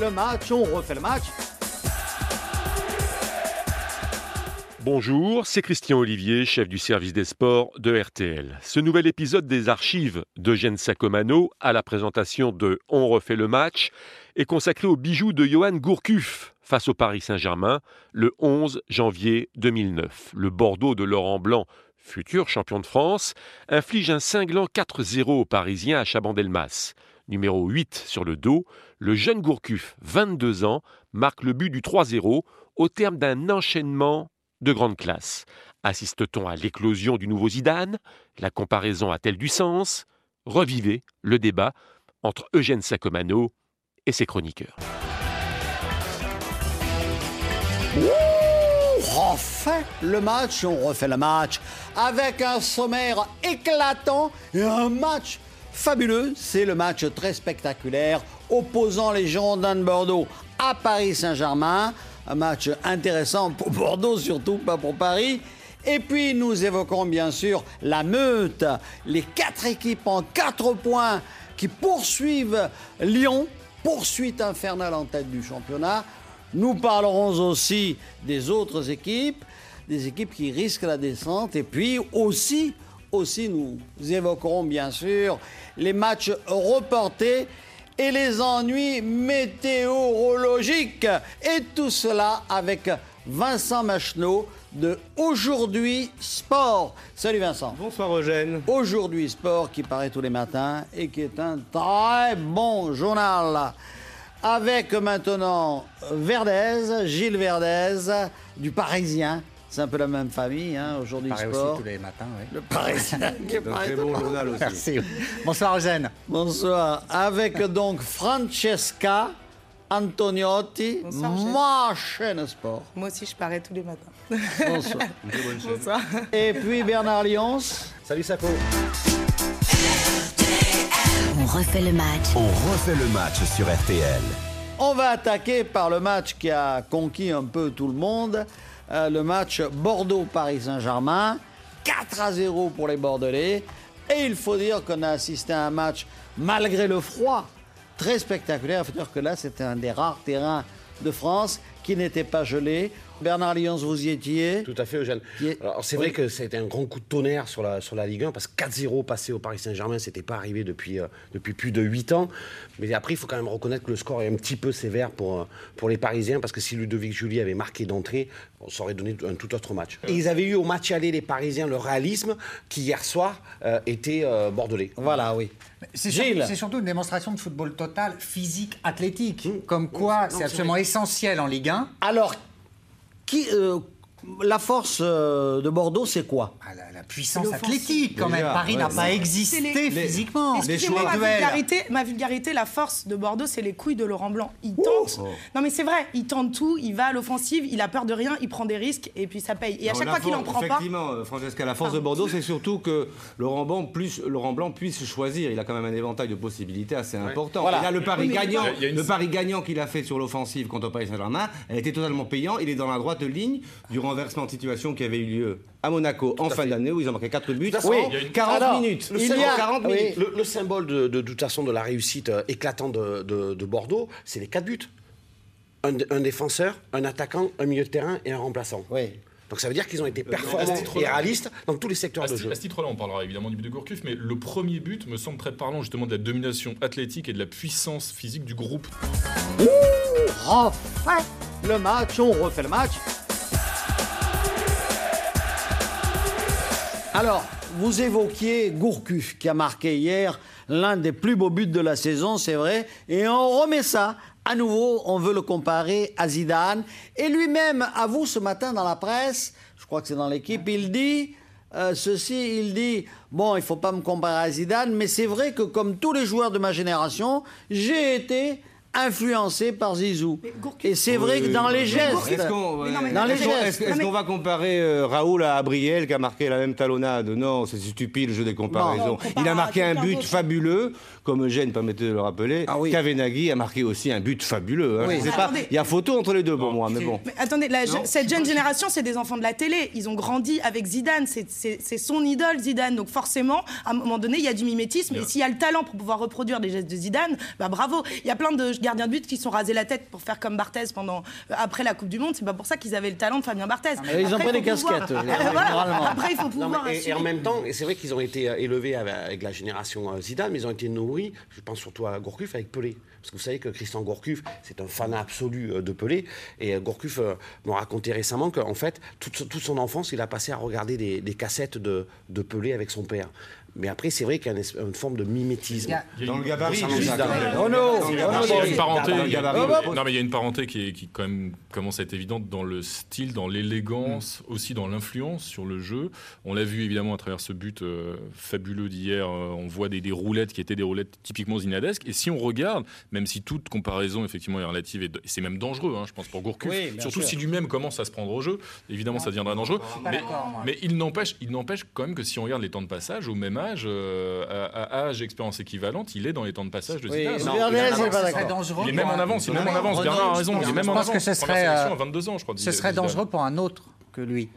Le match, on refait le match. Bonjour, c'est Christian Olivier, chef du service des sports de RTL. Ce nouvel épisode des archives d'Eugène Sacomano à la présentation de On refait le match est consacré aux bijoux de Johan Gourcuff face au Paris Saint-Germain le 11 janvier 2009. Le Bordeaux de Laurent Blanc, futur champion de France, inflige un cinglant 4-0 aux Parisiens à Chabandelmas. Numéro 8 sur le dos, le jeune Gourcuff, 22 ans, marque le but du 3-0 au terme d'un enchaînement de grande classe. Assiste-t-on à l'éclosion du nouveau Zidane? La comparaison a-t-elle du sens? Revivez le débat entre Eugène Sacomano et ses chroniqueurs. On refait le match, on refait le match avec un sommaire éclatant et un match fabuleux. C'est le match très spectaculaire opposant les Girondins de Bordeaux à Paris Saint-Germain. Un match intéressant pour Bordeaux, surtout pas pour Paris. Et puis nous évoquerons bien sûr la meute, les quatre équipes en quatre points qui poursuivent Lyon, poursuite infernale en tête du championnat. Nous parlerons aussi des autres équipes, des équipes qui risquent la descente. Et puis aussi, aussi nous évoquerons bien sûr les matchs reportés et les ennuis météorologiques. Et tout cela avec Vincent Macheneau de Aujourd'hui Sport. Salut Vincent. Bonsoir Eugène. Aujourd'hui Sport qui paraît tous les matins et qui est un très bon journal. Avec maintenant Verdez, Gilles Verdez, du Parisien. C'est un peu la même famille, hein, aujourd'hui Pareil Sport. aussi tous les matins, oui. Le Parisien. qui Un paraît très tous bon journal aussi. Merci. Bonsoir Eugène. Bonsoir. Avec donc Francesca Antoniotti, Bonsoir, ma chaîne sport. Moi aussi, je parais tous les matins. Bonsoir. Et puis Bernard Lyons. Salut Saco. On refait le match. On refait le match sur RTL. On va attaquer par le match qui a conquis un peu tout le monde, le match Bordeaux-Paris Saint-Germain. 4 à 0 pour les Bordelais. Et il faut dire qu'on a assisté à un match, malgré le froid, très spectaculaire. Il faut dire que là, c'était un des rares terrains de France qui n'était pas gelé. Bernard Lyons, vous y étiez Tout à fait Eugène. Est- Alors c'est Oui. vrai que c'était un grand coup de tonnerre sur la, sur la Ligue 1 parce que 4-0 passé au Paris Saint-Germain, c'était pas arrivé depuis, euh, depuis plus de 8 ans. Mais après, il faut quand même reconnaître que le score est un petit peu sévère pour, euh, pour les Parisiens parce que si Ludovic Julie avait marqué d'entrée, ça aurait donné un tout autre match. Et ils avaient eu au match aller, les Parisiens, le réalisme qui hier soir euh, était euh, bordelais. Voilà, oui. C'est Gilles. surtout, c'est surtout une démonstration de football total, physique, athlétique. Mmh. Comme quoi, c'est absolument essentiel en Ligue 1. Alors, qui, euh, la force euh, de Bordeaux, c'est quoi? Ah, la, la puissance athlétique, quand même. Déjà, Paris ouais, n'a ouais. pas existé les- physiquement. Excusez-moi, ma vulgarité, ma vulgarité, la force de Bordeaux, c'est les couilles de Laurent Blanc. Il tente. Non, mais c'est vrai, il tente tout, il va à l'offensive, il a peur de rien, il prend des risques et puis ça paye. Et à chaque fois qu'il en prend pas. Effectivement, euh, Francesca, la force de Bordeaux, c'est surtout que Laurent Blanc, plus, Laurent Blanc puisse choisir. Il a quand même un éventail de possibilités assez important. Voilà. Et là, le pari Oui, gagnant, Il y a une- le pari gagnant qu'il a fait sur l'offensive contre Paris Saint-Germain, elle était totalement payant. Il est dans la droite ligne du renversement de situation qui avait eu lieu à Monaco en fin d'année où ils ont marqué 4 buts. façon, Oui, il y a une- 40 Alors, minutes. il Le y symbole- a- 40 oui. minutes. Le, le symbole de, de, de toute façon de la réussite euh, éclatante de, de- de Bordeaux, c'est les quatre buts. Un, défenseur, un attaquant, un milieu de terrain et un remplaçant. Oui. Donc ça veut dire qu'ils ont été ce performants et réalistes dans tous les secteurs de jeu. à ce titre-là, on parlera évidemment du but de Gourcuff, mais le premier but me semble très parlant justement de la domination athlétique et de la puissance physique du groupe. refait le match, on refait le match. Alors, vous évoquiez Gourcuff qui a marqué hier l'un des plus beaux buts de la saison, c'est vrai, et on remet ça. À nouveau, on veut le comparer à Zidane. Et lui-même avoue ce matin dans la presse, je crois que c'est dans l'équipe, il dit euh, ceci, il dit bon, il faut pas me comparer à Zidane, mais c'est vrai que comme tous les joueurs de ma génération, j'ai été influencé par Zizou. Et c'est vrai que dans les gestes, Est-ce qu'on va comparer euh, Raoul à Abriel qui a marqué la même talonnade? Non, c'est stupide le jeu des comparaisons. Il a marqué un but fabuleux, comme Eugène permettez de le rappeler. Ah oui. Kavenaghi a marqué aussi un but fabuleux. hein. Oui. Je sais pas, Attendez. il y a photo entre les deux pour moi, mais bon. Mais attendez, la- cette jeune génération, c'est des enfants de la télé. Ils ont grandi avec Zidane. C'est son idole, Zidane. Donc forcément, à un moment donné, il y a du mimétisme. Et s'il y a le talent pour pouvoir reproduire des gestes de Zidane, bah bravo. Il y a plein de gardiens de but qui se sont rasés la tête pour faire comme Barthez pendant, euh, après la Coupe du Monde. C'est pas pour ça qu'ils avaient le talent de Fabien Barthez. mais ils ont pas des pouvoir- casquettes, euh, Voilà. Après, il faut Non, pouvoir. mais- et, et en même temps, c'est vrai qu'ils ont été euh, élevés avec, la génération Zidane, mais ils ont été nourris, je pense surtout à Gourcuff, avec Pelé. Parce que vous savez que Christian Gourcuff, c'est un fan absolu de Pelé. Et Gourcuff euh, m'a raconté récemment qu'en fait, toute, toute son enfance, il a passé à regarder des, des cassettes de, de Pelé avec son père. Mais après, c'est vrai qu'il y a une, forme de mimétisme. Dans une- le gabarit. Oh non, le oh non, Il y a une parenté, il y a- gabarit. il y a- non mais il y a une parenté qui, est- qui quand même commence à être évidente dans le style, dans l'élégance, aussi dans l'influence sur le jeu. On l'a vu évidemment à travers ce but euh, fabuleux d'hier. euh, on voit des, des roulettes qui étaient des roulettes typiquement zinadesques. Et si on regarde, même si toute comparaison effectivement est relative, et c'est même dangereux, hein, je pense pour Gourcuff, Oui, surtout sûr. si lui-même commence à se prendre au jeu, évidemment ça deviendra dangereux. Mais, mais il n'empêche, il n'empêche quand même que si on regarde les temps de passage, au même âge, euh, à, à âge, expérience équivalente, il est dans les temps de passage de Oui, Zidane. non, hein. Bernard, il c'est pas Ce serait d'accord. dangereux. Il est même en avance, il est même en Non, avance. Bernard a raison, il est je même en pense avance. que ce serait, sélection euh, à 22 ans, je crois. Ce serait dangereux pour un autre que lui.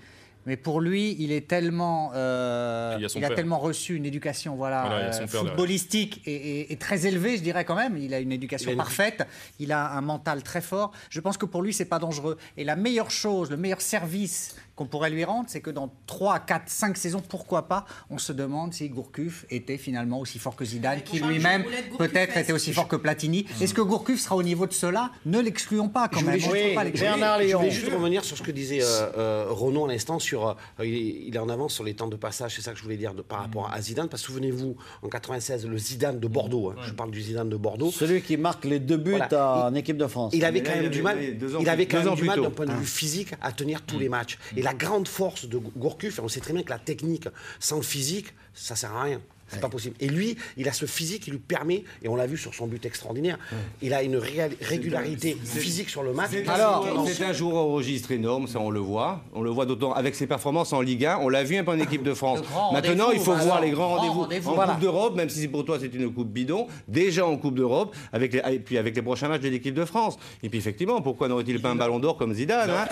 Mais pour lui, il est tellement, euh, Il a il tellement reçu une éducation, voilà, Voilà, euh, footballistique et, et- et très élevée, je dirais quand même. Il a une éducation Il a une- parfaite. Il a un mental très fort. Je pense que pour lui, c'est pas dangereux. Et la meilleure chose, le meilleur service qu'on pourrait lui rendre, c'est que dans 3, 4, 5 saisons, pourquoi pas, on se demande si Gourcuff était finalement aussi fort que Zidane, qui lui-même peut-être était aussi fort que Platini. Est-ce que Gourcuff sera au niveau de cela? Ne l'excluons pas quand Je même. peut pas oui, l'exclure. Bernard Je Léon. voulais juste revenir sur ce que disait euh, euh, Renaud à l'instant sur euh, il, est, il est en avance sur les temps de passage, c'est ça que je voulais dire de- par rapport à Zidane. Parce que souvenez-vous, en 96, le Zidane de Bordeaux, hein, je parle du Zidane de Bordeaux. Celui qui marque les deux buts Voilà. en équipe de France. Il avait quand même du mal. il avait quand même du d'un point de vue physique à tenir tous les matchs. Et la grande force de Gourcuff, et on sait très bien que la technique sans le physique, ça sert à rien. C'est pas possible. Et lui, il a ce physique qui lui permet, et on l'a vu sur son but extraordinaire, il a une régularité physique sur le match. C'est Alors, un joueur- c'est un joueur au registre énorme, ça on le voit. On le voit d'autant avec ses performances en Ligue 1. On l'a vu un peu en équipe de France. Maintenant, il faut voilà. voir les grands Grand rendez-vous rendez-vous. en Voilà. Coupe d'Europe, même si pour toi c'est une coupe bidon. Déjà en Coupe d'Europe, avec les, et puis avec les prochains matchs de l'équipe de France. Et puis effectivement, pourquoi n'aurait-il pas un ballon d'or comme Zidane hein?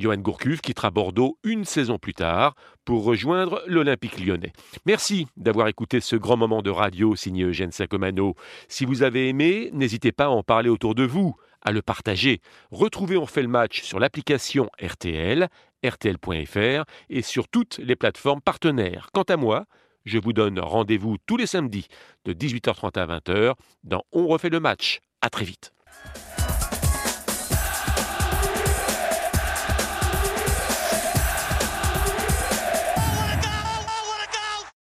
Johan Gourcuff quittera Bordeaux une saison plus tard pour rejoindre l'Olympique lyonnais. Merci d'avoir écouté ce grand moment de radio signé Eugène Sacomano. Si vous avez aimé, n'hésitez pas à en parler autour de vous, à le partager. Retrouvez On fait le match sur l'application RTL, rtl.fr et sur toutes les plateformes partenaires. Quant à moi, je vous donne rendez-vous tous les samedis de 18h30 à 20h dans On refait le match. À très vite.